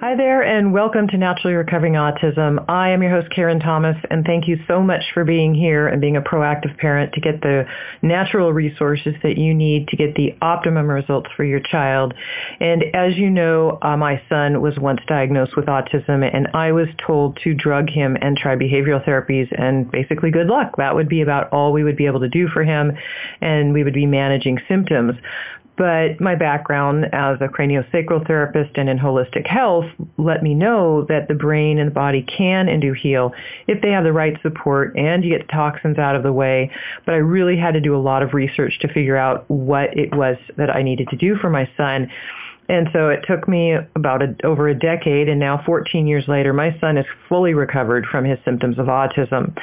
Hi there and welcome to Naturally Recovering Autism. I am your host Karen Thomas and thank you so much for being here and being a proactive parent to get the natural resources that you need to get the optimum results for your child. And as you know, uh, my son was once diagnosed with autism and I was told to drug him and try behavioral therapies and basically good luck. That would be about all we would be able to do for him and we would be managing symptoms. But my background as a craniosacral therapist and in holistic health let me know that the brain and the body can and do heal if they have the right support and you get the toxins out of the way. But I really had to do a lot of research to figure out what it was that I needed to do for my son. And so it took me about a, over a decade, and now 14 years later, my son is fully recovered from his symptoms of autism.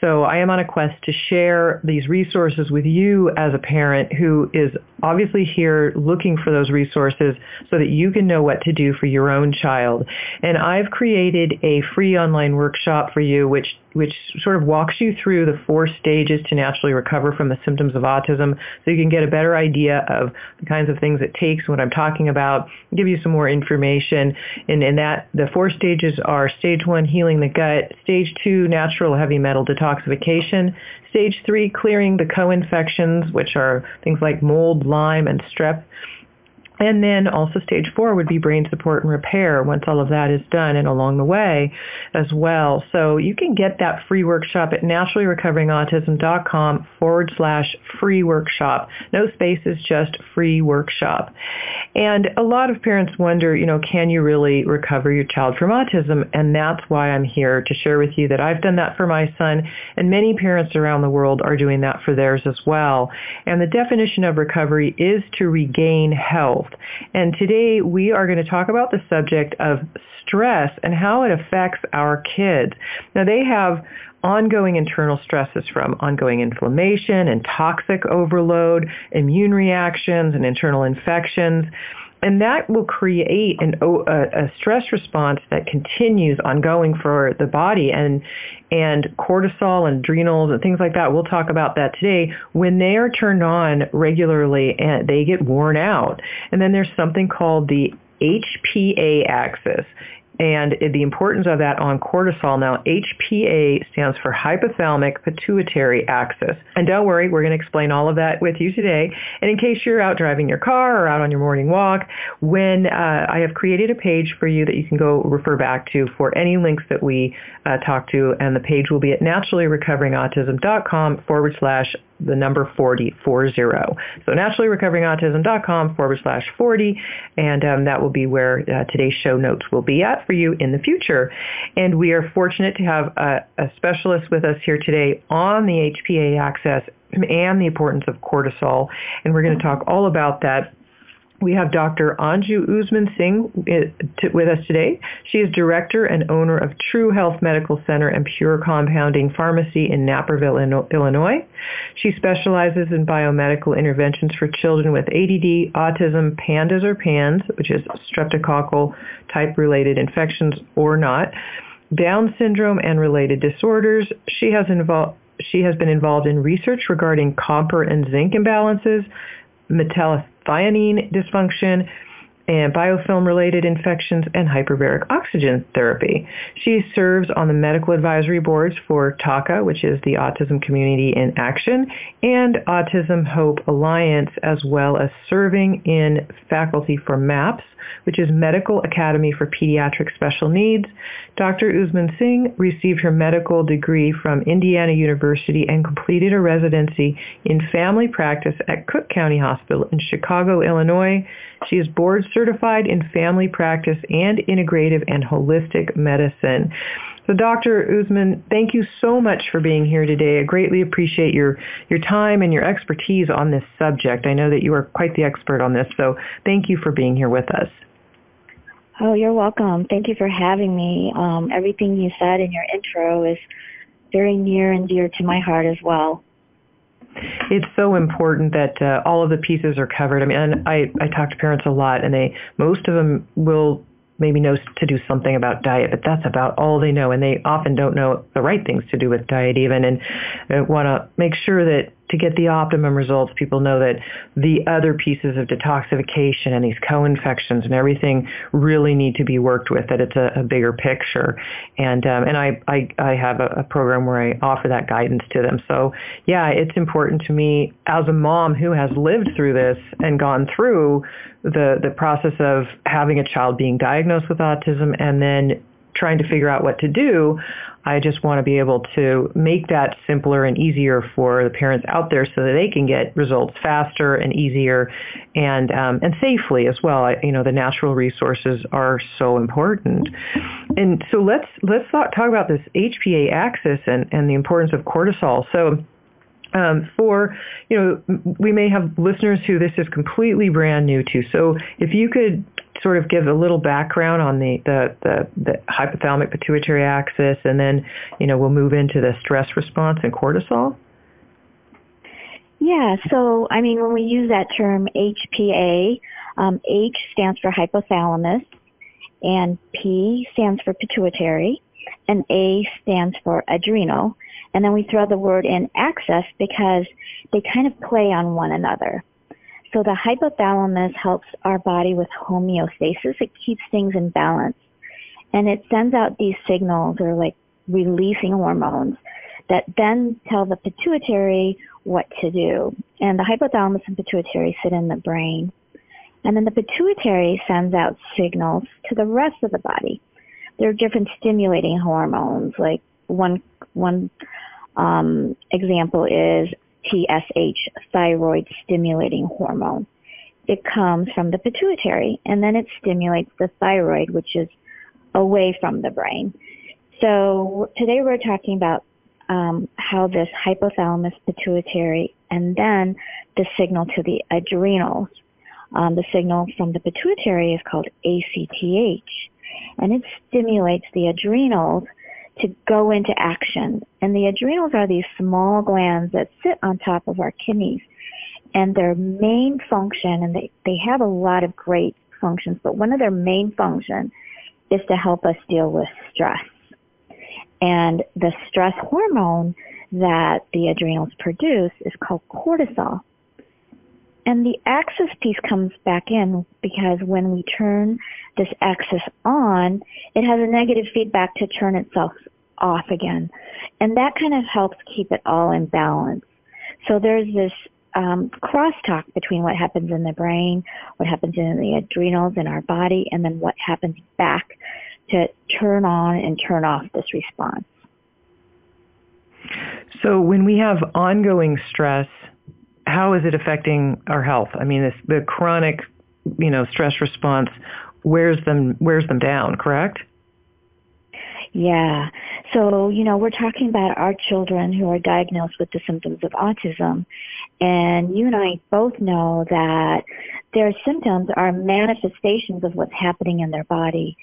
So I am on a quest to share these resources with you as a parent who is obviously here looking for those resources so that you can know what to do for your own child. And I've created a free online workshop for you which which sort of walks you through the four stages to naturally recover from the symptoms of autism so you can get a better idea of the kinds of things it takes what I'm talking about, give you some more information. And in that, the four stages are stage one, healing the gut, stage two, natural heavy metal detoxification, stage three, clearing the co-infections, which are things like mold, Lyme, and strep, and then also stage four would be brain support and repair once all of that is done and along the way as well. So you can get that free workshop at naturallyrecoveringautism.com forward slash free workshop. No spaces, just free workshop. And a lot of parents wonder, you know, can you really recover your child from autism? And that's why I'm here to share with you that I've done that for my son and many parents around the world are doing that for theirs as well. And the definition of recovery is to regain health And today we are going to talk about the subject of stress and how it affects our kids. Now they have ongoing internal stresses from ongoing inflammation and toxic overload, immune reactions and internal infections and that will create an, a, a stress response that continues ongoing for the body and and cortisol and adrenals and things like that. We'll talk about that today. When they are turned on regularly and they get worn out. And then there's something called the HPA axis and the importance of that on cortisol. Now, HPA stands for hypothalamic pituitary axis. And don't worry, we're going to explain all of that with you today. And in case you're out driving your car or out on your morning walk, when uh, I have created a page for you that you can go refer back to for any links that we uh, talk to, and the page will be at naturallyrecoveringautism.com forward slash the number 40, 40. So naturallyrecoveringautism.com forward slash 40, and um, that will be where uh, today's show notes will be at for you in the future. And we are fortunate to have a, a specialist with us here today on the HPA axis and the importance of cortisol, and we're going to talk all about that we have Dr. Anju Usman Singh uh, with us today. She is director and owner of True Health Medical Center and Pure Compounding Pharmacy in Naperville, Illinois. She specializes in biomedical interventions for children with ADD, autism, PANDAS or PANS, which is streptococcal type related infections or not, Down syndrome and related disorders. She has involved she has been involved in research regarding copper and zinc imbalances, metallothionein dysfunction, and biofilm-related infections and hyperbaric oxygen therapy. She serves on the medical advisory boards for TACA, which is the Autism Community in Action, and Autism Hope Alliance, as well as serving in faculty for MAPS, which is Medical Academy for Pediatric Special Needs. Dr. Usman Singh received her medical degree from Indiana University and completed a residency in family practice at Cook County Hospital in Chicago, Illinois. She is board certified in family practice and integrative and holistic medicine. So Dr. Usman, thank you so much for being here today. I greatly appreciate your, your time and your expertise on this subject. I know that you are quite the expert on this, so thank you for being here with us. Oh, you're welcome. Thank you for having me. Um, everything you said in your intro is very near and dear to my heart as well. It's so important that uh, all of the pieces are covered. I mean, and I, I talk to parents a lot, and they most of them will maybe know to do something about diet, but that's about all they know, and they often don't know the right things to do with diet even, and want to make sure that to get the optimum results, people know that the other pieces of detoxification and these co-infections and everything really need to be worked with, that it's a, a bigger picture. And, um, and I, I, I have a, a program where I offer that guidance to them. So yeah, it's important to me as a mom who has lived through this and gone through the, the process of having a child being diagnosed with autism and then trying to figure out what to do. I just want to be able to make that simpler and easier for the parents out there so that they can get results faster and easier and um, and safely as well. I, you know, the natural resources are so important. And so let's let's talk, talk about this HPA axis and, and the importance of cortisol. So um, for, you know, we may have listeners who this is completely brand new to. So if you could sort of give a little background on the, the, the, the hypothalamic pituitary axis, and then, you know, we'll move into the stress response and cortisol. Yeah, so I mean, when we use that term HPA, um, H stands for hypothalamus, and P stands for pituitary, and A stands for adrenal. And then we throw the word in axis because they kind of play on one another. So the hypothalamus helps our body with homeostasis. It keeps things in balance. And it sends out these signals or like releasing hormones that then tell the pituitary what to do. And the hypothalamus and pituitary sit in the brain. And then the pituitary sends out signals to the rest of the body. There are different stimulating hormones, like one, one um, example is TSH, thyroid stimulating hormone. It comes from the pituitary and then it stimulates the thyroid, which is away from the brain. So today we're talking about um, how this hypothalamus pituitary and then the signal to the adrenals. Um, the signal from the pituitary is called ACTH and it stimulates the adrenals to go into action. And the adrenals are these small glands that sit on top of our kidneys. And their main function, and they, they have a lot of great functions, but one of their main functions is to help us deal with stress. And the stress hormone that the adrenals produce is called cortisol. And the axis piece comes back in because when we turn this axis on, it has a negative feedback to turn itself off again. And that kind of helps keep it all in balance. So there's this um, crosstalk between what happens in the brain, what happens in the adrenals in our body, and then what happens back to turn on and turn off this response. So when we have ongoing stress, how is it affecting our health? I mean, this, the chronic, you know, stress response wears them wears them down, correct? Yeah. So, you know, we're talking about our children who are diagnosed with the symptoms of autism. And you and I both know that their symptoms are manifestations of what's happening in their body.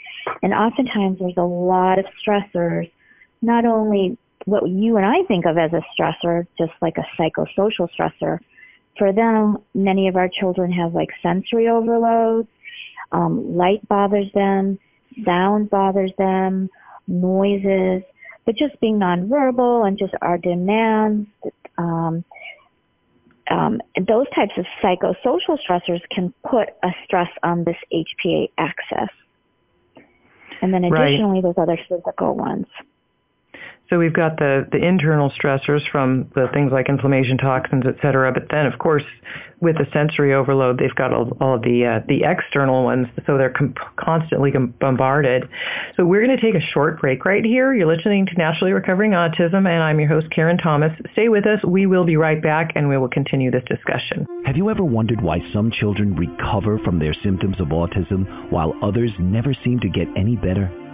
And oftentimes there's a lot of stressors, not only what you and I think of as a stressor, just like a psychosocial stressor. For them, many of our children have like sensory overload, um, light bothers them, sound bothers them, noises, but just being nonverbal and just our demands, um, um, those types of psychosocial stressors can put a stress on this HPA axis. And then additionally, right. there's other physical ones. So we've got the, the internal stressors from the things like inflammation, toxins, et cetera. But then, of course, with the sensory overload, they've got all, all the uh, the external ones, so they're com- constantly bombarded. So we're going to take a short break right here. You're listening to Naturally Recovering Autism, and I'm your host, Karen Thomas. Stay with us. We will be right back, and we will continue this discussion. Have you ever wondered why some children recover from their symptoms of autism while others never seem to get any better?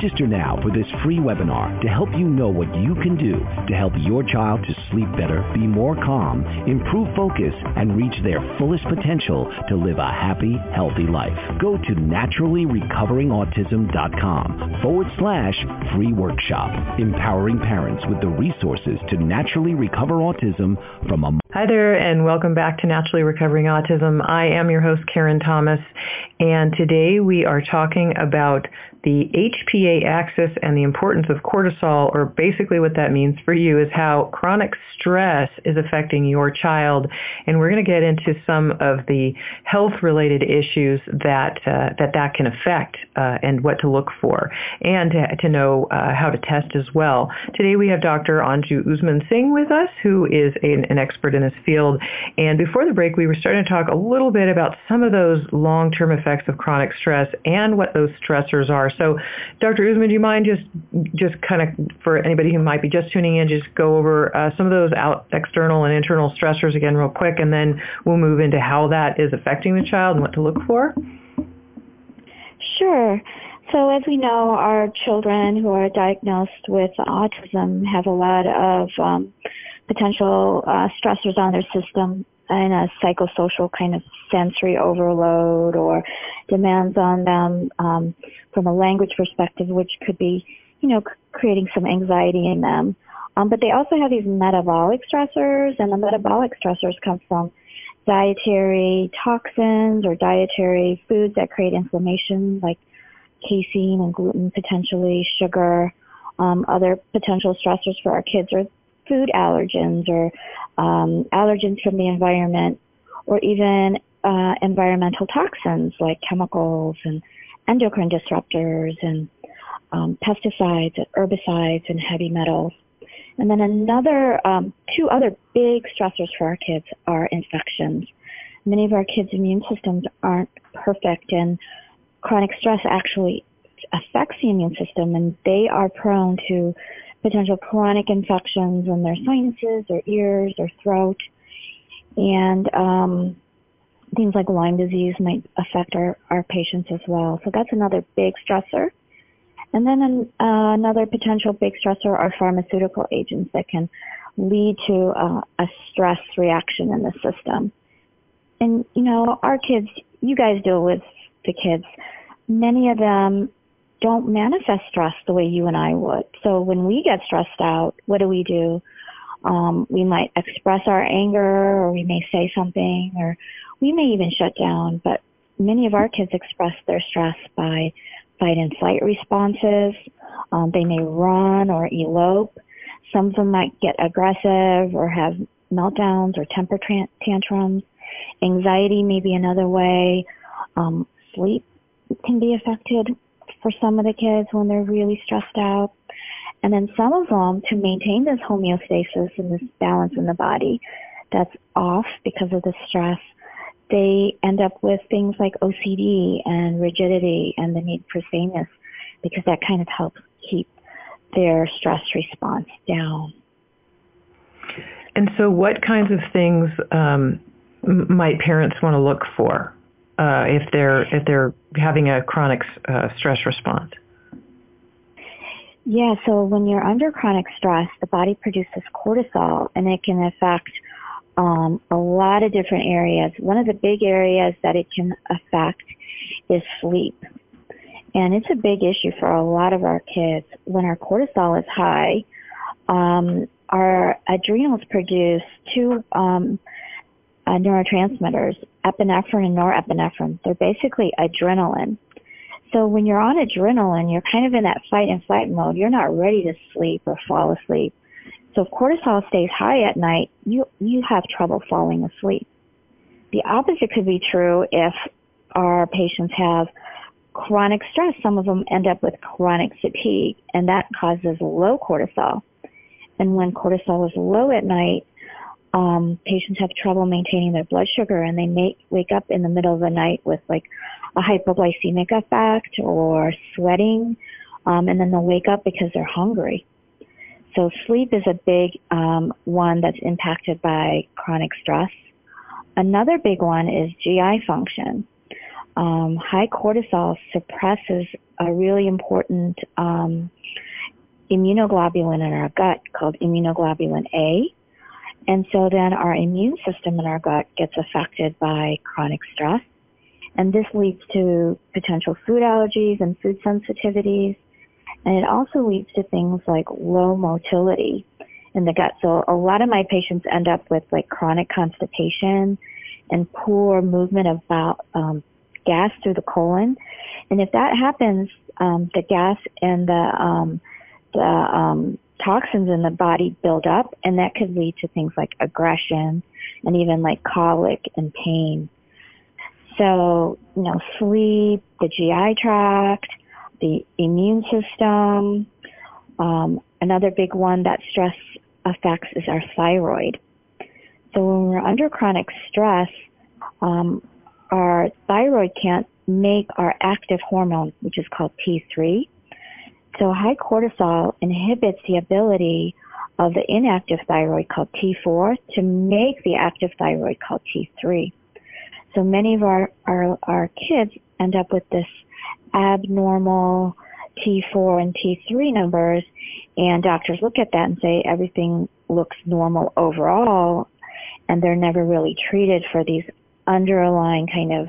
Register now for this free webinar to help you know what you can do to help your child to sleep better, be more calm, improve focus, and reach their fullest potential to live a happy, healthy life. Go to naturallyrecoveringautism.com forward slash free workshop, empowering parents with the resources to naturally recover autism from a Hi there and welcome back to Naturally Recovering Autism. I am your host Karen Thomas and today we are talking about the HPA axis and the importance of cortisol, or basically what that means for you is how chronic stress is affecting your child. And we're going to get into some of the health-related issues that uh, that, that can affect uh, and what to look for, and to, to know uh, how to test as well. Today we have Dr. Anju Usman Singh with us, who is an, an expert in this field. And before the break, we were starting to talk a little bit about some of those long-term effects of chronic stress and what those stressors are. So, Dr. Usman, do you mind just just kind of for anybody who might be just tuning in, just go over uh, some of those out external and internal stressors again, real quick, and then we'll move into how that is affecting the child and what to look for. Sure. So as we know, our children who are diagnosed with autism have a lot of um, potential uh, stressors on their system in a psychosocial kind of sensory overload or demands on them um, from a language perspective, which could be, you know, creating some anxiety in them. Um, but they also have these metabolic stressors, and the metabolic stressors come from dietary toxins or dietary foods that create inflammation, like casein and gluten, potentially sugar. Um, other potential stressors for our kids are food allergens or um, allergens from the environment, or even uh, environmental toxins like chemicals and endocrine disruptors and um, pesticides, and herbicides, and heavy metals. And then another, um, two other big stressors for our kids are infections. Many of our kids' immune systems aren't perfect, and chronic stress actually affects the immune system, and they are prone to potential chronic infections in their sinuses or ears or throat. And um, things like Lyme disease might affect our, our patients as well. So that's another big stressor. And then an, uh, another potential big stressor are pharmaceutical agents that can lead to uh, a stress reaction in the system. And, you know, our kids, you guys deal with the kids. Many of them don't manifest stress the way you and I would. So when we get stressed out, what do we do? Um, we might express our anger or we may say something or we may even shut down, but many of our kids express their stress by fight and flight responses. Um, they may run or elope. Some of them might get aggressive or have meltdowns or temper tantrums. Anxiety may be another way. Um, sleep can be affected for some of the kids when they're really stressed out. And then some of them, to maintain this homeostasis and this balance in the body that's off because of the stress, they end up with things like OCD and rigidity and the need for sameness because that kind of helps keep their stress response down. And so, what kinds of things um, might parents want to look for uh, if they're if they're having a chronic uh, stress response? Yeah, so when you're under chronic stress, the body produces cortisol, and it can affect um, a lot of different areas. One of the big areas that it can affect is sleep. And it's a big issue for a lot of our kids. When our cortisol is high, um, our adrenals produce two um, uh, neurotransmitters, epinephrine and norepinephrine. They're basically adrenaline. So when you're on adrenaline, you're kind of in that fight and flight mode. You're not ready to sleep or fall asleep. So if cortisol stays high at night, you, you have trouble falling asleep. The opposite could be true if our patients have chronic stress. Some of them end up with chronic fatigue, and that causes low cortisol. And when cortisol is low at night, um, patients have trouble maintaining their blood sugar and they may wake up in the middle of the night with like a hypoglycemic effect or sweating, um, and then they'll wake up because they're hungry. so sleep is a big um, one that's impacted by chronic stress. Another big one is GI function. Um, high cortisol suppresses a really important um, immunoglobulin in our gut called immunoglobulin A. And so then our immune system in our gut gets affected by chronic stress. And this leads to potential food allergies and food sensitivities. And it also leads to things like low motility in the gut. So a lot of my patients end up with like chronic constipation and poor movement of bowel, um, gas through the colon. And if that happens, um, the gas and the um, the um, toxins in the body build up, and that could lead to things like aggression and even like colic and pain. So, you know, sleep, the GI tract, the immune system. Um, another big one that stress affects is our thyroid. So when we're under chronic stress, um, our thyroid can't make our active hormone, which is called T3. So high cortisol inhibits the ability of the inactive thyroid called T4 to make the active thyroid called T3. So many of our, our, our kids end up with this abnormal T4 and T3 numbers and doctors look at that and say everything looks normal overall and they're never really treated for these underlying kind of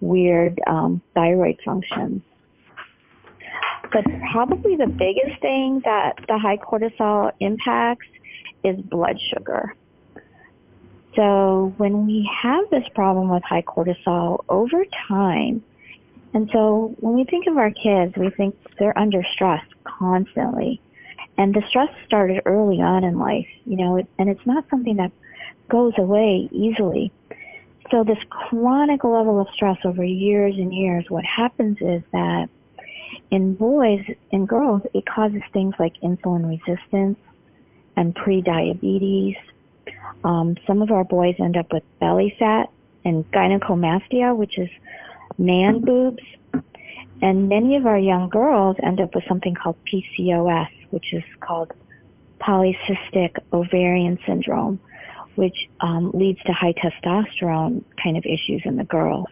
weird um, thyroid functions. But probably the biggest thing that the high cortisol impacts is blood sugar. So when we have this problem with high cortisol over time, and so when we think of our kids, we think they're under stress constantly. And the stress started early on in life, you know, and it's not something that goes away easily. So this chronic level of stress over years and years, what happens is that in boys and girls, it causes things like insulin resistance and prediabetes. Um, some of our boys end up with belly fat and gynecomastia, which is man boobs. And many of our young girls end up with something called PCOS, which is called polycystic ovarian syndrome, which um, leads to high testosterone kind of issues in the girls.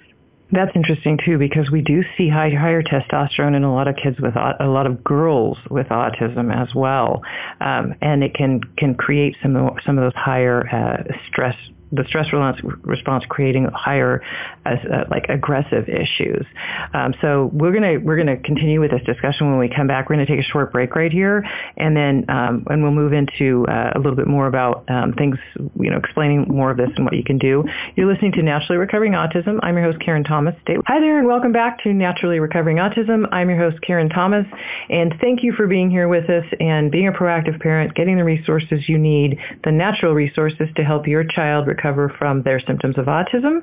That's interesting too, because we do see high, higher testosterone in a lot of kids with a lot of girls with autism as well, um, and it can can create some some of those higher uh, stress the stress response, creating higher uh, uh, like aggressive issues. Um, so we're gonna we're gonna continue with this discussion when we come back. We're gonna take a short break right here, and then um, and we'll move into uh, a little bit more about um, things you know explaining more of this and what you can do. You're listening to Naturally Recovering Autism. I'm your host Karen Thomas. Hi there, and welcome back to Naturally Recovering Autism. I'm your host Karen Thomas, and thank you for being here with us and being a proactive parent, getting the resources you need, the natural resources to help your child recover recover from their symptoms of autism.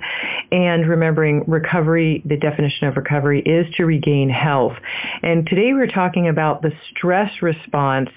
And remembering recovery, the definition of recovery is to regain health. And today we're talking about the stress response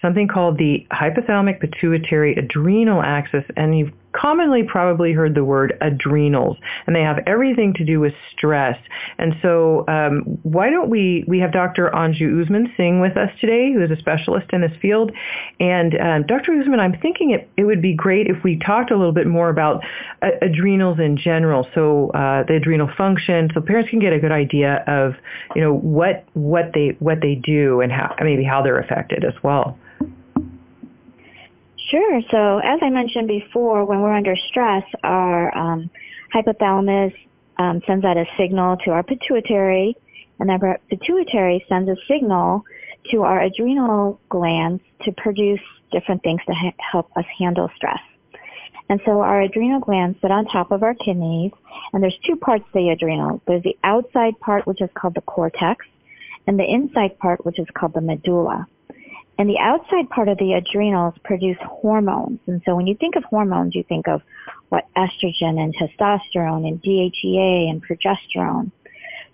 something called the hypothalamic pituitary adrenal axis, and you've commonly probably heard the word adrenals, and they have everything to do with stress. And so um, why don't we, we have Dr. Anju Usman Singh with us today, who is a specialist in this field. And um, Dr. Usman, I'm thinking it, it would be great if we talked a little bit more about uh, adrenals in general, so uh, the adrenal function, so parents can get a good idea of, you know, what, what, they, what they do and how, maybe how they're affected as well. Sure. So as I mentioned before, when we're under stress, our um, hypothalamus um, sends out a signal to our pituitary, and our pituitary sends a signal to our adrenal glands to produce different things to ha- help us handle stress. And so our adrenal glands sit on top of our kidneys, and there's two parts to the adrenal. There's the outside part, which is called the cortex, and the inside part, which is called the medulla. And the outside part of the adrenals produce hormones. And so when you think of hormones, you think of what estrogen and testosterone and DHEA and progesterone.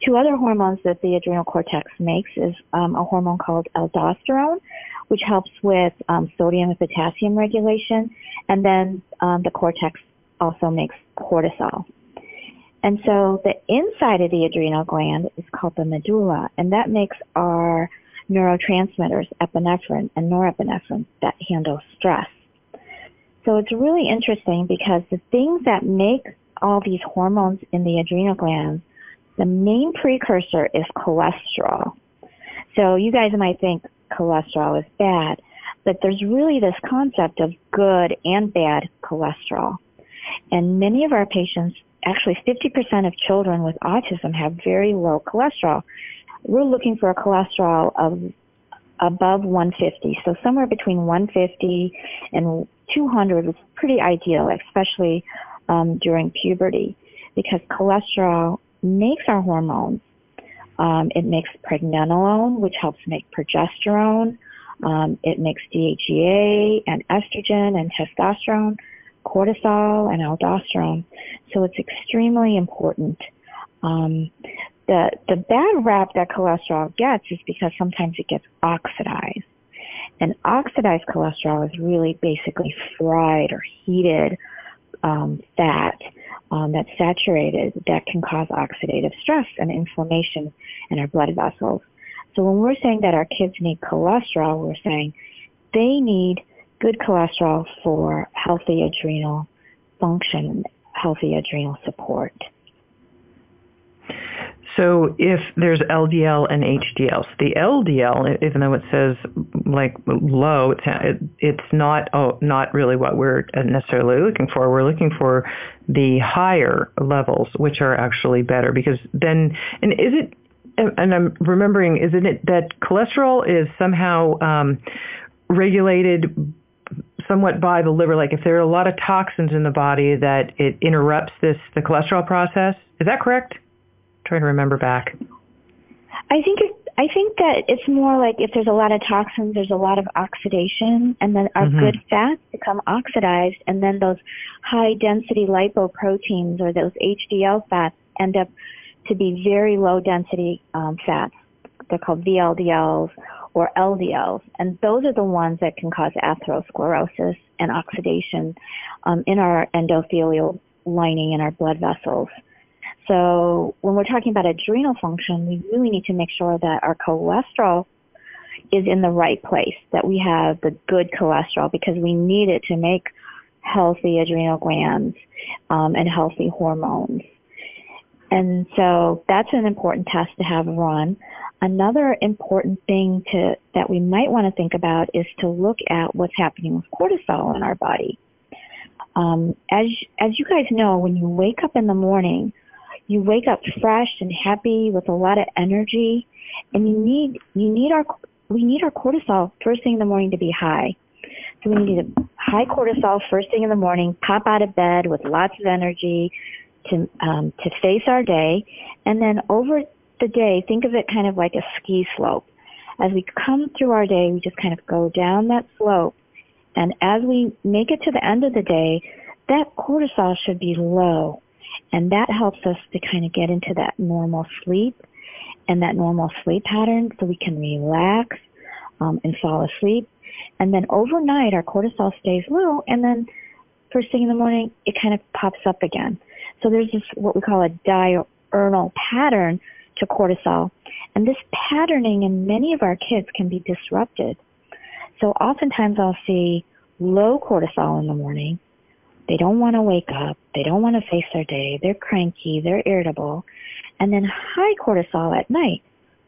Two other hormones that the adrenal cortex makes is um, a hormone called aldosterone, which helps with um, sodium and potassium regulation. And then um, the cortex also makes cortisol. And so the inside of the adrenal gland is called the medulla, and that makes our neurotransmitters, epinephrine and norepinephrine, that handle stress. So it's really interesting because the things that make all these hormones in the adrenal glands, the main precursor is cholesterol. So you guys might think cholesterol is bad, but there's really this concept of good and bad cholesterol. And many of our patients, actually 50% of children with autism have very low cholesterol. We're looking for a cholesterol of above 150. So somewhere between 150 and 200 is pretty ideal, especially um, during puberty, because cholesterol makes our hormones. Um, it makes pregnenolone, which helps make progesterone. Um, it makes DHEA and estrogen and testosterone, cortisol and aldosterone. So it's extremely important. Um, the the bad rap that cholesterol gets is because sometimes it gets oxidized. And oxidized cholesterol is really basically fried or heated um, fat um, that's saturated that can cause oxidative stress and inflammation in our blood vessels. So when we're saying that our kids need cholesterol, we're saying they need good cholesterol for healthy adrenal function, healthy adrenal support. So if there's LDL and HDL, so the LDL, even though it says like low, it's it's not oh, not really what we're necessarily looking for. We're looking for the higher levels, which are actually better because then and is it and I'm remembering, isn't it that cholesterol is somehow um, regulated somewhat by the liver? Like if there are a lot of toxins in the body, that it interrupts this the cholesterol process. Is that correct? Trying to remember back. I think it, I think that it's more like if there's a lot of toxins, there's a lot of oxidation, and then our mm-hmm. good fats become oxidized, and then those high density lipoproteins or those HDL fats end up to be very low density um, fats. They're called VLDLs or LDLs, and those are the ones that can cause atherosclerosis and oxidation um, in our endothelial lining in our blood vessels. So when we're talking about adrenal function, we really need to make sure that our cholesterol is in the right place, that we have the good cholesterol because we need it to make healthy adrenal glands um, and healthy hormones. And so that's an important test to have run. Another important thing to, that we might want to think about is to look at what's happening with cortisol in our body. Um, as as you guys know, when you wake up in the morning, you wake up fresh and happy with a lot of energy and you need you need our we need our cortisol first thing in the morning to be high. So we need a high cortisol first thing in the morning, pop out of bed with lots of energy to um, to face our day, and then over the day, think of it kind of like a ski slope. As we come through our day, we just kind of go down that slope, and as we make it to the end of the day, that cortisol should be low. And that helps us to kind of get into that normal sleep and that normal sleep pattern so we can relax um, and fall asleep. And then overnight, our cortisol stays low, and then first thing in the morning, it kind of pops up again. So there's this what we call a diurnal pattern to cortisol. And this patterning in many of our kids can be disrupted. So oftentimes I'll see low cortisol in the morning they don't want to wake up. They don't want to face their day. They're cranky. They're irritable. And then high cortisol at night.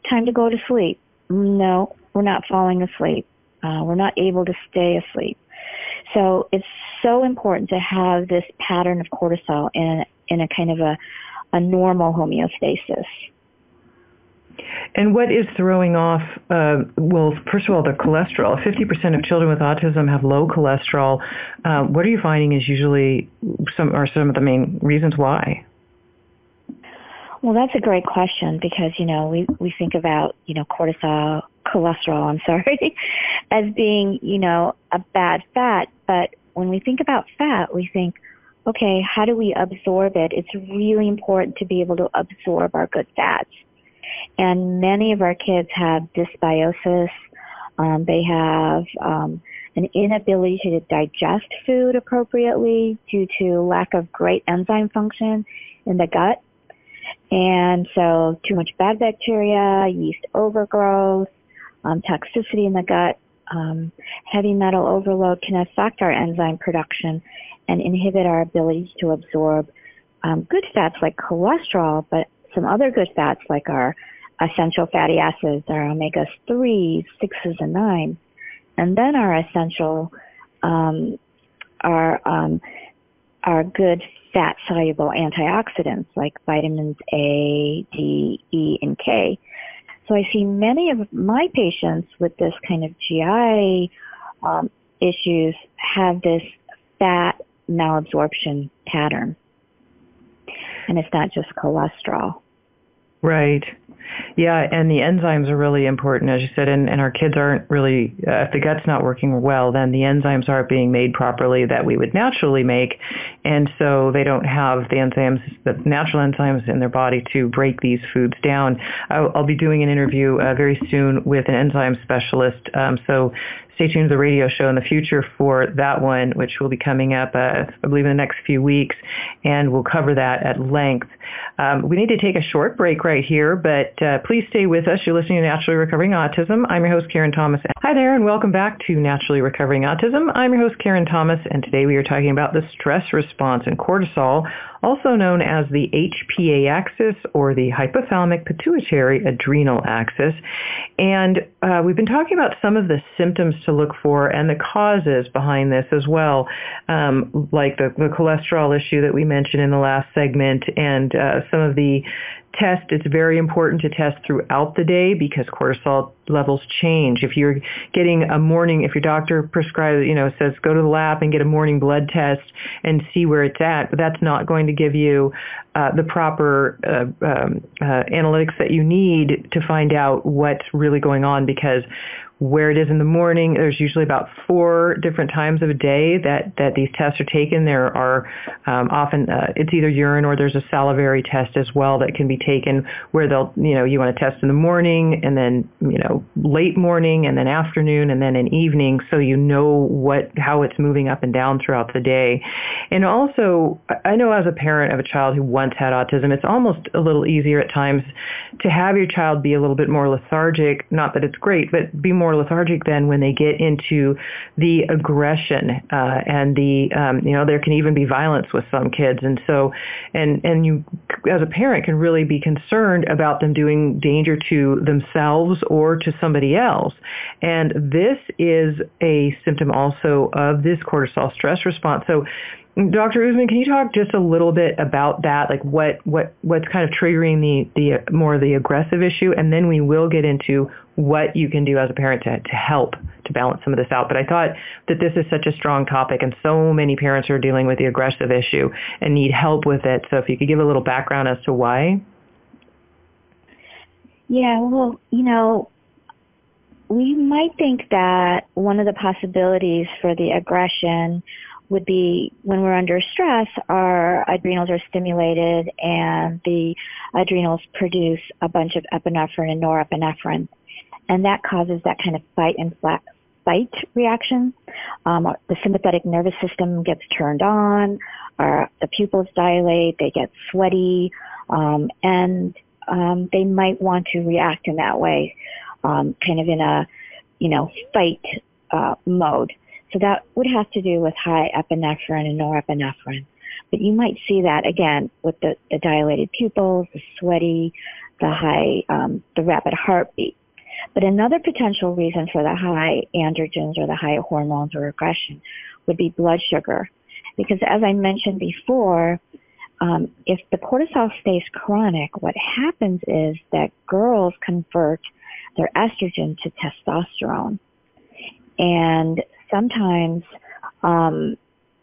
Time to go to sleep. No, we're not falling asleep. Uh, we're not able to stay asleep. So it's so important to have this pattern of cortisol in, in a kind of a, a normal homeostasis. And what is throwing off, uh, well, first of all, the cholesterol. 50% of children with autism have low cholesterol. Uh, what are you finding is usually some, are some of the main reasons why? Well, that's a great question because, you know, we, we think about, you know, cortisol, cholesterol, I'm sorry, as being, you know, a bad fat. But when we think about fat, we think, okay, how do we absorb it? It's really important to be able to absorb our good fats. And many of our kids have dysbiosis. Um, they have um, an inability to digest food appropriately due to lack of great enzyme function in the gut. And so too much bad bacteria, yeast overgrowth, um, toxicity in the gut, um, heavy metal overload can affect our enzyme production and inhibit our ability to absorb um, good fats like cholesterol, but some other good fats like our essential fatty acids, our omega 3s, 6s, and 9s, and then our essential, um, our, um, our good fat soluble antioxidants like vitamins A, D, E, and K. So I see many of my patients with this kind of GI um, issues have this fat malabsorption pattern. And it's not just cholesterol. Right. Yeah, and the enzymes are really important, as you said, and, and our kids aren't really, uh, if the gut's not working well, then the enzymes aren't being made properly that we would naturally make, and so they don't have the enzymes, the natural enzymes in their body to break these foods down. I'll, I'll be doing an interview uh, very soon with an enzyme specialist, um, so stay tuned to the radio show in the future for that one, which will be coming up, uh, I believe, in the next few weeks, and we'll cover that at length. Um, we need to take a short break right here, but uh, please stay with us. You're listening to Naturally Recovering Autism. I'm your host, Karen Thomas. Hi there, and welcome back to Naturally Recovering Autism. I'm your host, Karen Thomas, and today we are talking about the stress response and cortisol also known as the HPA axis or the hypothalamic pituitary adrenal axis. And uh, we've been talking about some of the symptoms to look for and the causes behind this as well, um, like the, the, cholesterol issue that we mentioned in the last segment and uh, some of the test, it's very important to test throughout the day because cortisol levels change. If you're getting a morning, if your doctor prescribes, you know, says go to the lab and get a morning blood test and see where it's at, but that's not going to give you uh, the proper uh, um, uh, analytics that you need to find out what's really going on because where it is in the morning. There's usually about four different times of a day that, that these tests are taken. There are um, often, uh, it's either urine or there's a salivary test as well that can be taken where they'll, you know, you want to test in the morning and then, you know, late morning and then afternoon and then in evening so you know what, how it's moving up and down throughout the day. And also, I know as a parent of a child who once had autism, it's almost a little easier at times to have your child be a little bit more lethargic, not that it's great, but be more more lethargic then when they get into the aggression uh, and the um, you know there can even be violence with some kids. And so and and you as a parent can really be concerned about them doing danger to themselves or to somebody else. And this is a symptom also of this cortisol stress response. So Dr. Usman, can you talk just a little bit about that, like what, what, what's kind of triggering the, the more the aggressive issue, and then we will get into what you can do as a parent to, to help to balance some of this out. But I thought that this is such a strong topic, and so many parents are dealing with the aggressive issue and need help with it. So if you could give a little background as to why. Yeah, well, you know, we might think that one of the possibilities for the aggression would be when we're under stress, our adrenals are stimulated and the adrenals produce a bunch of epinephrine and norepinephrine. And that causes that kind of fight and fight reaction. Um, the sympathetic nervous system gets turned on, our, the pupils dilate, they get sweaty, um, and um, they might want to react in that way, um, kind of in a, you know, fight uh, mode. So that would have to do with high epinephrine and norepinephrine. But you might see that again with the, the dilated pupils, the sweaty, the high, um, the rapid heartbeat. But another potential reason for the high androgens or the high hormones or aggression would be blood sugar. Because as I mentioned before, um, if the cortisol stays chronic, what happens is that girls convert their estrogen to testosterone. And sometimes um,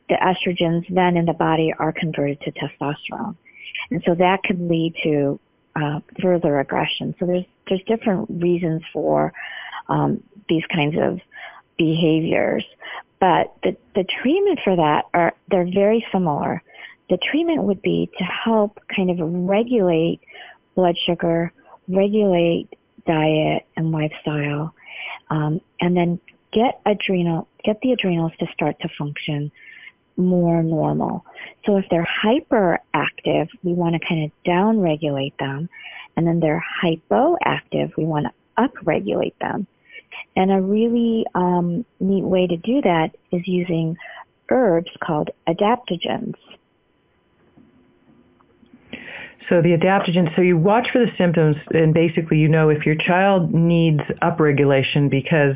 the estrogens then in the body are converted to testosterone. And so that can lead to uh, further aggression. So there's there's different reasons for um, these kinds of behaviors, but the the treatment for that are they're very similar. The treatment would be to help kind of regulate blood sugar, regulate diet and lifestyle, um, and then get adrenal, get the adrenals to start to function more normal. So if they're hyperactive, we want to kind of downregulate them. And then they're hypoactive, we want to upregulate them. And a really um, neat way to do that is using herbs called adaptogens. So the adaptogens, so you watch for the symptoms and basically you know if your child needs upregulation because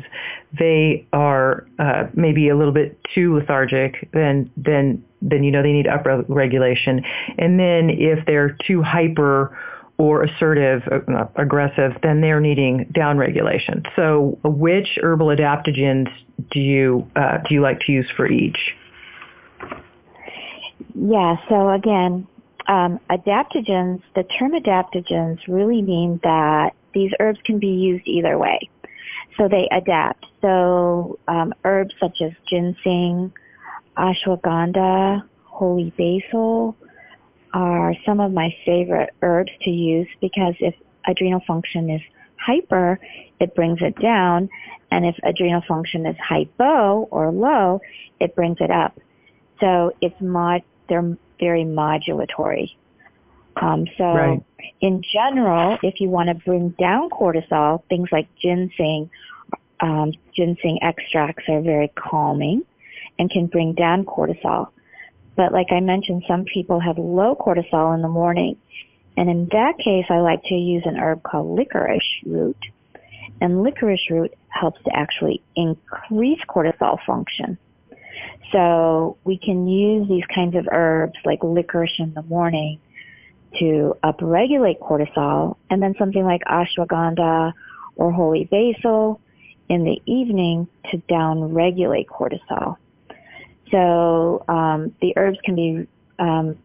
they are uh, maybe a little bit too lethargic, then then then you know they need upregulation. And then if they're too hyper or assertive, uh, aggressive, then they're needing downregulation. So which herbal adaptogens do you uh, do you like to use for each? Yeah, so again, um, adaptogens, the term adaptogens really mean that these herbs can be used either way. So they adapt. So um, herbs such as ginseng, ashwagandha, holy basil are some of my favorite herbs to use because if adrenal function is hyper, it brings it down. And if adrenal function is hypo or low, it brings it up. So it's mod, they're very modulatory. Um, so right. in general, if you want to bring down cortisol, things like ginseng, um, ginseng extracts are very calming and can bring down cortisol. But like I mentioned, some people have low cortisol in the morning. And in that case, I like to use an herb called licorice root. And licorice root helps to actually increase cortisol function. So we can use these kinds of herbs like licorice in the morning to upregulate cortisol and then something like ashwagandha or holy basil in the evening to downregulate cortisol. So um, the herbs can be um,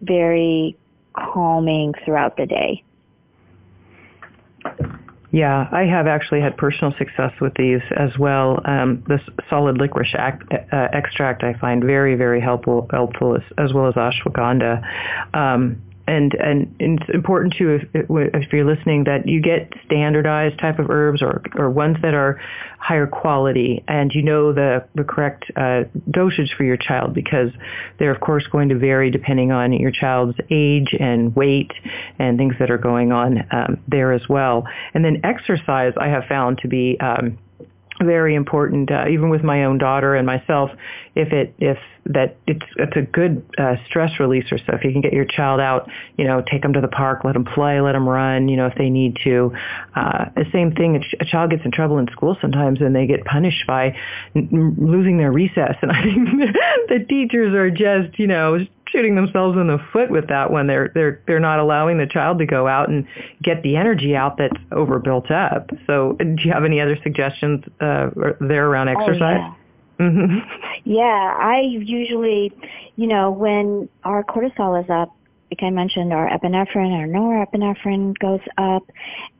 very calming throughout the day. Yeah, I have actually had personal success with these as well. Um, this solid licorice uh, extract I find very, very helpful, helpful as, as well as ashwagandha. Um, and, and it's important too if, if you're listening that you get standardized type of herbs or, or ones that are higher quality and you know the, the correct uh, dosage for your child because they're of course going to vary depending on your child's age and weight and things that are going on um, there as well. And then exercise I have found to be um, very important uh, even with my own daughter and myself if it if that it's it's a good uh, stress releaser. So if you can get your child out you know take them to the park let them play let them run you know if they need to uh, the same thing a, child gets in trouble in school sometimes and they get punished by n- losing their recess. And I think the teachers are just you know shooting themselves in the foot with that when they're they're they're not allowing the child to go out and get the energy out that's overbuilt up. So, do you have any other suggestions uh, there around oh, exercise? Oh, yeah. Mm-hmm. yeah, I usually, you know, when our cortisol is up, like I mentioned, our epinephrine, our norepinephrine goes up,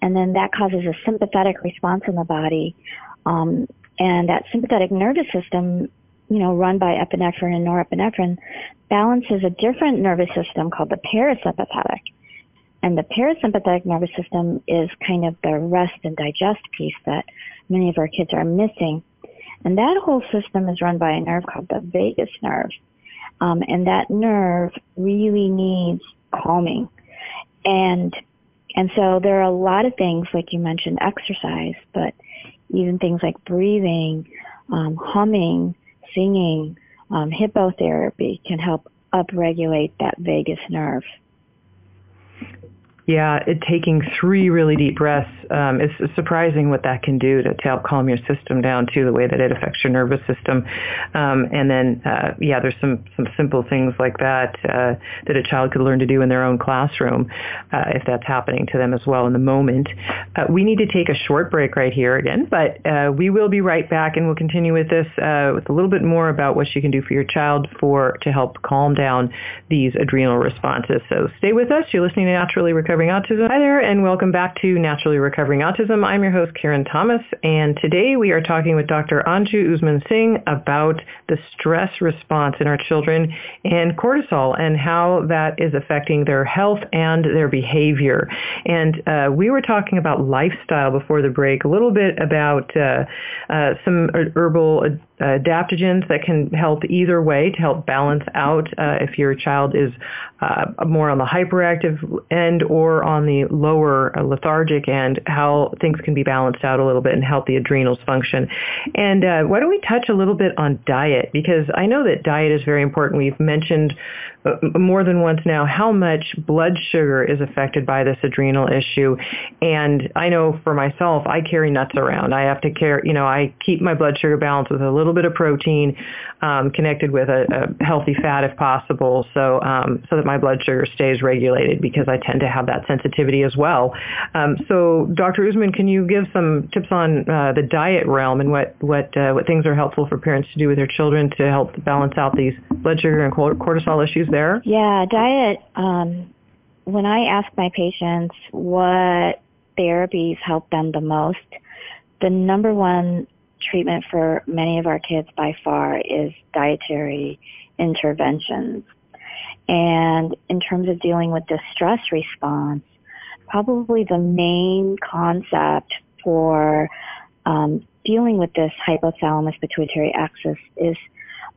and then that causes a sympathetic response in the body. Um, and that sympathetic nervous system you know, run by epinephrine and norepinephrine, balances a different nervous system called the parasympathetic. And the parasympathetic nervous system is kind of the rest and digest piece that many of our kids are missing. And that whole system is run by a nerve called the vagus nerve. Um, and that nerve really needs calming. And, and so there are a lot of things, like you mentioned, exercise, but even things like breathing, um, humming, singing, um, hippotherapy can help upregulate that vagus nerve. Yeah, it, taking three really deep breaths um, is surprising what that can do to, to, help calm your system down too, the way that it affects your nervous system. Um, and then, uh, yeah, there's some, some simple things like that uh, that a child could learn to do in their own classroom uh, if that's happening to them as well in the moment. Uh, we need to take a short break right here again, but uh, we will be right back and we'll continue with this uh, with a little bit more about what you can do for your child for to help calm down these adrenal responses. So stay with us. You're listening to Naturally Recover Recovering Autism. Hi there, and welcome back to Naturally Recovering Autism. I'm your host, Karen Thomas, and today we are talking with Dr. Anju Usman Singh about the stress response in our children and cortisol and how that is affecting their health and their behavior. And uh, we were talking about lifestyle before the break, a little bit about uh, uh, some herbal adaptogens that can help either way to help balance out uh, if your child is uh, more on the hyperactive end or or on the lower uh, lethargic end, how things can be balanced out a little bit and help the adrenals function. And uh, why don't we touch a little bit on diet? Because I know that diet is very important. We've mentioned more than once now how much blood sugar is affected by this adrenal issue. And I know for myself, I carry nuts around. I have to carry, you know, I keep my blood sugar balanced with a little bit of protein um, connected with a, a, healthy fat if possible, so um, so that my blood sugar stays regulated because I tend to have that sensitivity as well. Um, so, Dr. Usman, can you give some tips on uh, the diet realm and what what uh, what things are helpful for parents to do with their children to help balance out these blood sugar and cortisol issues there? Yeah, diet. Um, when I ask my patients what therapies help them the most, the number one treatment for many of our kids by far is dietary interventions. And in terms of dealing with the stress response, probably the main concept for um, dealing with this hypothalamus pituitary axis is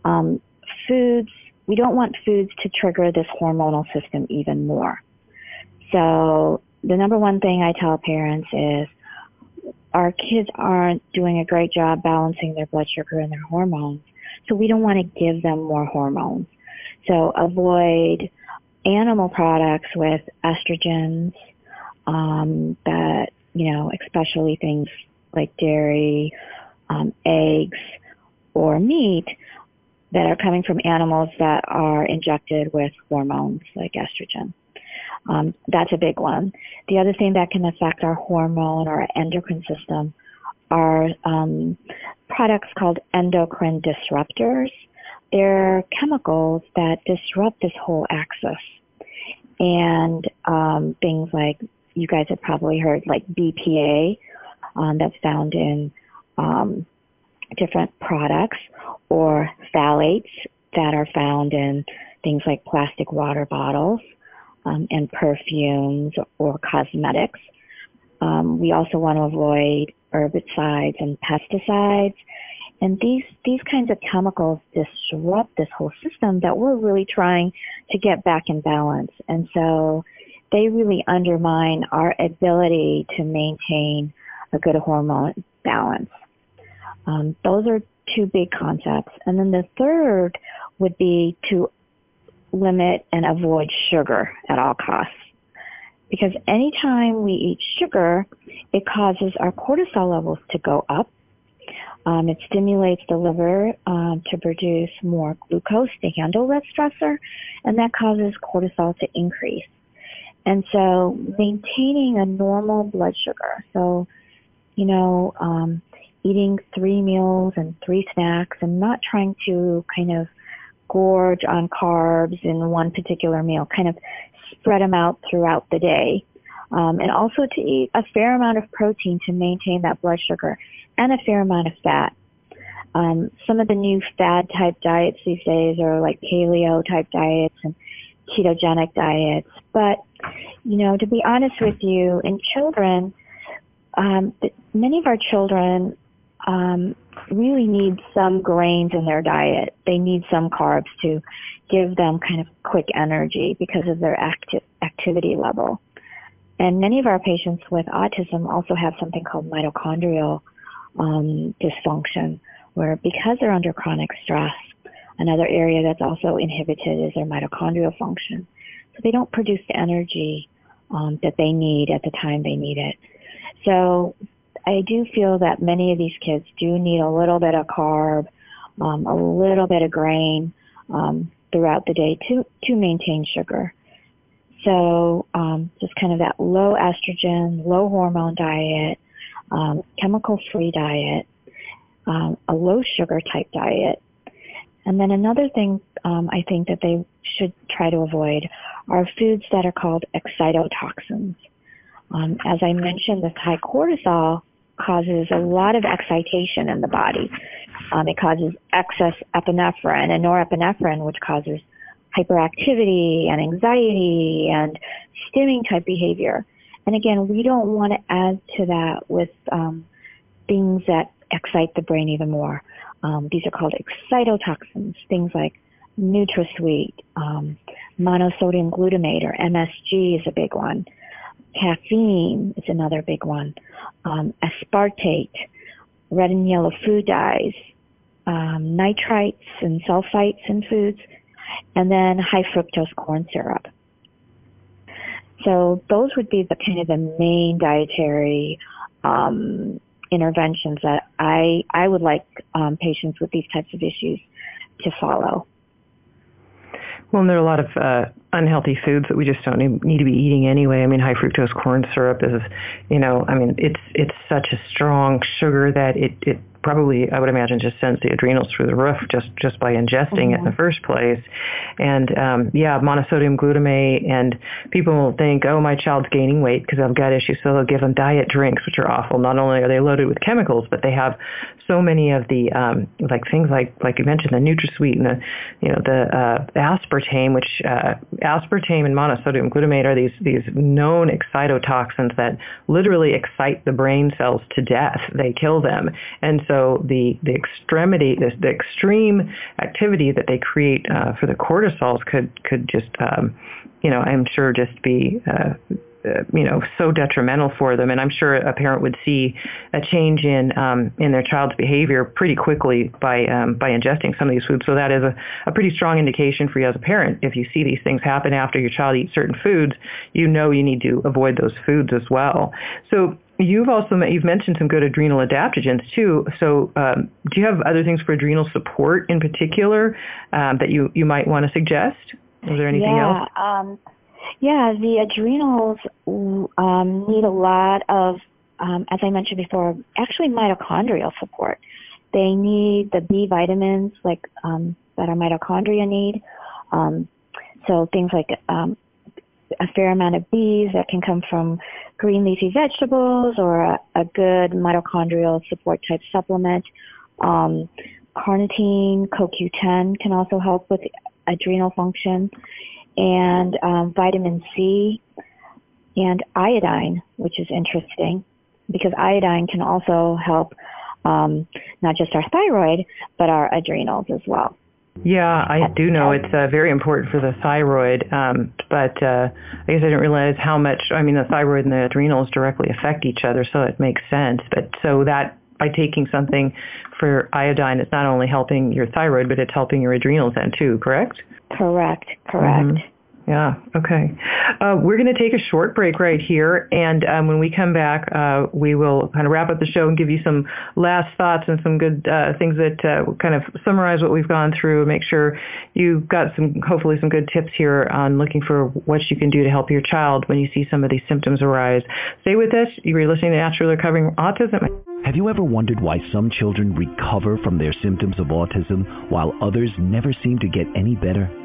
um, foods. We don't want foods to trigger this hormonal system even more. So the number one thing I tell parents is our kids aren't doing a great job balancing their blood sugar and their hormones. So we don't want to give them more hormones. So avoid animal products with estrogens, um, that, you know, especially things like dairy, um, eggs, or meat that are coming from animals that are injected with hormones like estrogen. Um, that's a big one. The other thing that can affect our hormone or endocrine system are um, products called endocrine disruptors. They're chemicals that disrupt this whole axis. And um, things like you guys have probably heard, like BPA, um, that's found in um, different products, or phthalates that are found in things like plastic water bottles um, and perfumes or cosmetics. Um, we also want to avoid herbicides and pesticides. And these, these kinds of chemicals disrupt this whole system that we're really trying to get back in balance. And so they really undermine our ability to maintain a good hormone balance. Um, those are two big concepts. And then the third would be to limit and avoid sugar at all costs. Because anytime we eat sugar, it causes our cortisol levels to go up. Um, it stimulates the liver um, to produce more glucose to handle that stressor, and that causes cortisol to increase. And so maintaining a normal blood sugar, so, you know, um, eating three meals and three snacks and not trying to kind of gorge on carbs in one particular meal, kind of spread them out throughout the day. Um, and also to eat a fair amount of protein to maintain that blood sugar and a fair amount of fat. Um, some of the new fad type diets these days are like paleo type diets and ketogenic diets. But, you know, to be honest with you, in children, um, many of our children um, really need some grains in their diet. They need some carbs to give them kind of quick energy because of their acti- activity level. And many of our patients with autism also have something called mitochondrial um, dysfunction, where because they're under chronic stress, another area that's also inhibited is their mitochondrial function. So they don't produce the energy um, that they need at the time they need it. So I do feel that many of these kids do need a little bit of carb, um, a little bit of grain um, throughout the day to to maintain sugar. So um, just kind of that low estrogen, low hormone diet, um, chemical-free diet, um, a low sugar type diet, and then another thing um, I think that they should try to avoid are foods that are called excitotoxins. Um, as I mentioned, this high cortisol causes a lot of excitation in the body. Um, it causes excess epinephrine and norepinephrine, which causes hyperactivity and anxiety and stimming type behavior. And again, we don't want to add to that with um, things that excite the brain even more. Um, these are called excitotoxins, things like NutraSweet, um, monosodium glutamate or MSG is a big one. Caffeine is another big one. Um, aspartate, red and yellow food dyes, um, nitrites and sulfites in foods, and then high fructose corn syrup. So those would be the kind of the main dietary um, interventions that I I would like um, patients with these types of issues to follow. Well, and there are a lot of uh, unhealthy foods that we just don't need to be eating anyway. I mean, high fructose corn syrup is, you know, I mean, it's it's such a strong sugar that it it probably, I would imagine, just sends the adrenals through the roof just just by ingesting mm-hmm. it in the mm-hmm. first place. And um, yeah, monosodium glutamate. And people think, oh, my child's gaining weight because I've got issues, so they'll give them diet drinks, which are awful. Not only are they loaded with chemicals, but they have so many of the um, like things like like you mentioned the NutraSweet and the you know the uh, aspartame, which uh, aspartame and monosodium glutamate are these these known excitotoxins that literally excite the brain cells to death. They kill them, and so so the the extremity, the, the extreme activity that they create uh, for the cortisols could could just, um, you know, I'm sure just be. Uh, uh, you know, so detrimental for them, and I'm sure a parent would see a change in um, in their child's behavior pretty quickly by um, by ingesting some of these foods. So that is a, a pretty strong indication for you as a parent. If you see these things happen after your child eats certain foods, you know you need to avoid those foods as well. So You've also you've mentioned some good adrenal adaptogens too. So, um, do you have other things for adrenal support in particular um, that you you might want to suggest? Is there anything yeah, else? Um, yeah, the adrenals um, need a lot of, um, as I mentioned before, actually mitochondrial support. They need the B vitamins like um, that our mitochondria need. so things like a fair amount of Bs that can come from green leafy vegetables or a, a good mitochondrial support type supplement. Um, carnitine, CoQ10 can also help with adrenal function, and um, vitamin C and iodine, which is interesting because iodine can also help um, not just our thyroid but our adrenals as well. Yeah, I do know it's uh, very important for the thyroid, um, but uh, I guess I didn't realize how much. I mean, the thyroid and the adrenals directly affect each other, so it makes sense. But so that by taking something for iodine, it's not only helping your thyroid, but it's helping your adrenals then too. Correct? Correct. Correct. Mm-hmm. Yeah. Okay. Uh, we're going to take a short break right here, and um, when we come back, uh, we will kind of wrap up the show and give you some last thoughts and some good uh, things that uh, kind of summarize what we've gone through. And Make sure you've got some, hopefully, some good tips here on looking for what you can do to help your child when you see some of these symptoms arise. Stay with us. You're listening to Naturally Recovering Autism. Have you ever wondered why some children recover from their symptoms of autism while others never seem to get any better?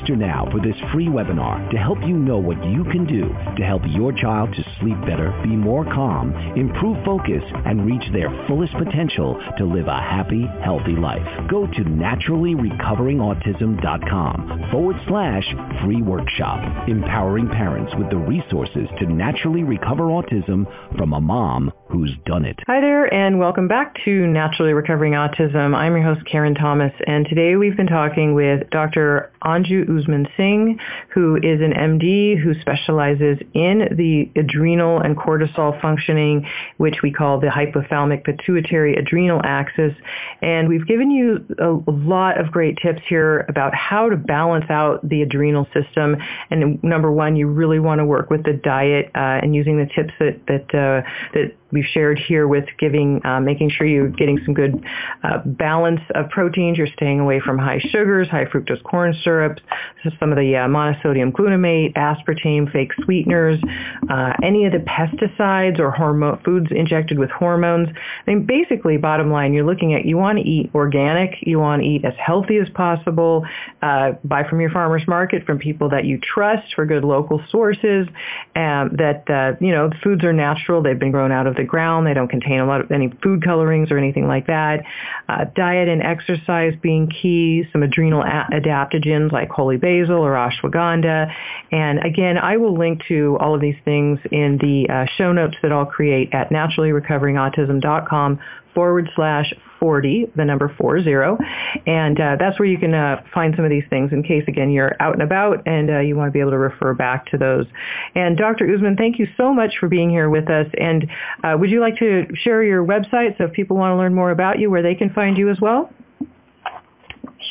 Now for this free webinar to help you know what you can do to help your child to sleep better, be more calm, improve focus, and reach their fullest potential to live a happy, healthy life. Go to naturallyrecoveringautism.com forward slash free workshop, empowering parents with the resources to naturally recover autism from a mom who's done it. Hi there, and welcome back to Naturally Recovering Autism. I'm your host, Karen Thomas, and today we've been talking with Dr. Anju Usman Singh, who is an MD who specializes in the adrenal and cortisol functioning, which we call the hypothalamic pituitary adrenal axis. And we've given you a lot of great tips here about how to balance out the adrenal system. And number one, you really want to work with the diet uh, and using the tips that that uh, that we've shared here with giving, uh, making sure you're getting some good uh, balance of proteins. You're staying away from high sugars, high fructose corn syrups, some of the uh, monosodium glutamate, aspartame, fake sweeteners, uh, any of the pesticides or hormone foods injected with hormones. I mean, basically, bottom line, you're looking at you want to eat organic, you want to eat as healthy as possible, uh, buy from your farmer's market from people that you trust for good local sources, um, that uh, you know foods are natural, they've been grown out of the ground, they don't contain a lot of any food colorings or anything like that. Uh, diet and exercise being key, some adrenal a- adaptogens like holy basil or ashwagandha, and again, I will link to all of these things in the uh, show notes that I'll create at naturallyrecoveringautism.com forward slash 40, the number 40. And uh, that's where you can uh, find some of these things in case, again, you're out and about and uh, you want to be able to refer back to those. And Dr. Usman, thank you so much for being here with us. And uh, would you like to share your website so if people want to learn more about you, where they can find you as well?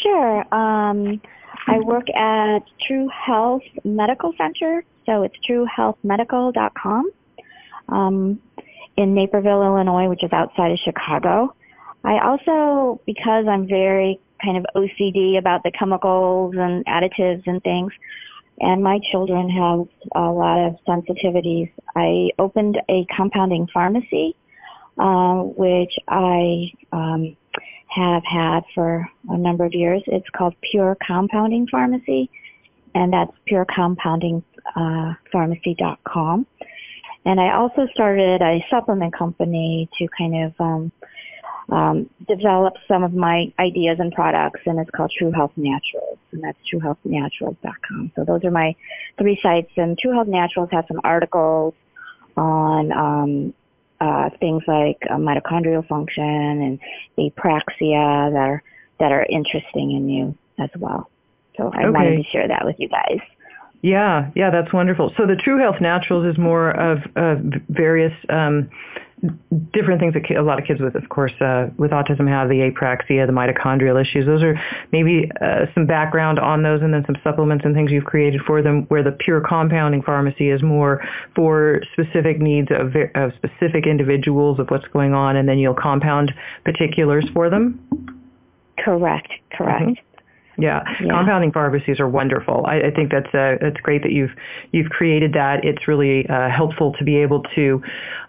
Sure. Um, I work at True Health Medical Center, so it's truehealthmedical.com um, in Naperville, Illinois, which is outside of Chicago. I also, because I'm very kind of OCD about the chemicals and additives and things, and my children have a lot of sensitivities, I opened a compounding pharmacy, uh, which I um, have had for a number of years. It's called Pure Compounding Pharmacy, and that's purecompoundingpharmacy.com. Uh, and I also started a supplement company to kind of um, um, develop some of my ideas and products, and it's called True Health Naturals, and that's truehealthnaturals.com. So those are my three sites, and True Health Naturals has some articles on um, uh, things like uh, mitochondrial function and apraxia that are that are interesting in you as well. So I okay. wanted to share that with you guys. Yeah, yeah, that's wonderful. So the True Health Naturals is more of uh, various um, different things that a lot of kids with, of course, uh, with autism have the apraxia, the mitochondrial issues. Those are maybe uh, some background on those, and then some supplements and things you've created for them. Where the pure compounding pharmacy is more for specific needs of, of specific individuals of what's going on, and then you'll compound particulars for them. Correct. Correct. Mm-hmm. Yeah. yeah. compounding pharmacies are wonderful. I, I think that's uh, that's great that you've you've created that. It's really uh, helpful to be able to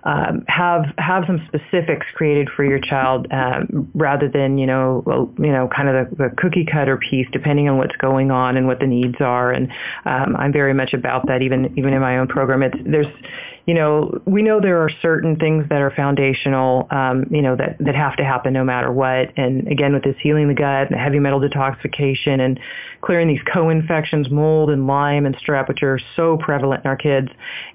um, have have some specifics created for your child um, rather than you know you know kind of the, the, cookie cutter piece, depending on what's going on and what the needs are. And um, I'm very much about that. Even even in my own program, it's there's you know, we know there are certain things that are foundational, um, you know, that, that have to happen no matter what. And again, with this healing the gut, and the heavy metal detoxification, and clearing these co-infections, mold and Lyme and strep, which are so prevalent in our kids,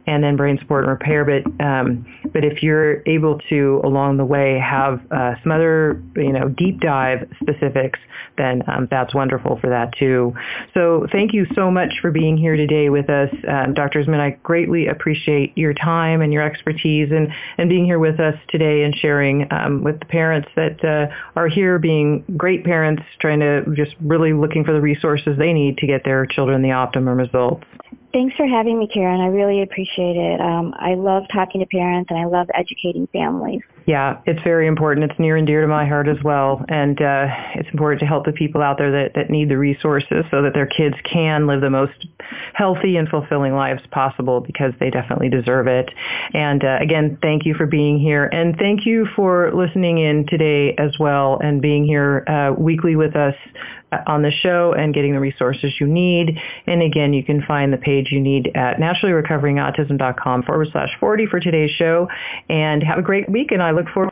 and then brain support and repair. But um, but if you're able to along the way have uh, some other, you know, deep dive specifics, then um, that's wonderful for that too. So thank you so much for being here today with us, um, Dr. Usman. I greatly appreciate your time and your expertise and, and being here with us today and sharing um, with the parents that uh, are here being great parents trying to just really looking for the resources they need to get their children the optimum results. Thanks for having me, Karen. I really appreciate it. Um, I love talking to parents and I love educating families. Yeah, it's very important. It's near and dear to my heart as well. And uh, it's important to help the people out there that, that need the resources so that their kids can live the most healthy and fulfilling lives possible because they definitely deserve it. And uh, again, thank you for being here. And thank you for listening in today as well and being here uh, weekly with us uh, on the show and getting the resources you need. And again, you can find the page you need at naturallyrecoveringautism.com forward slash 40 for today's show. And have a great week. And I look forward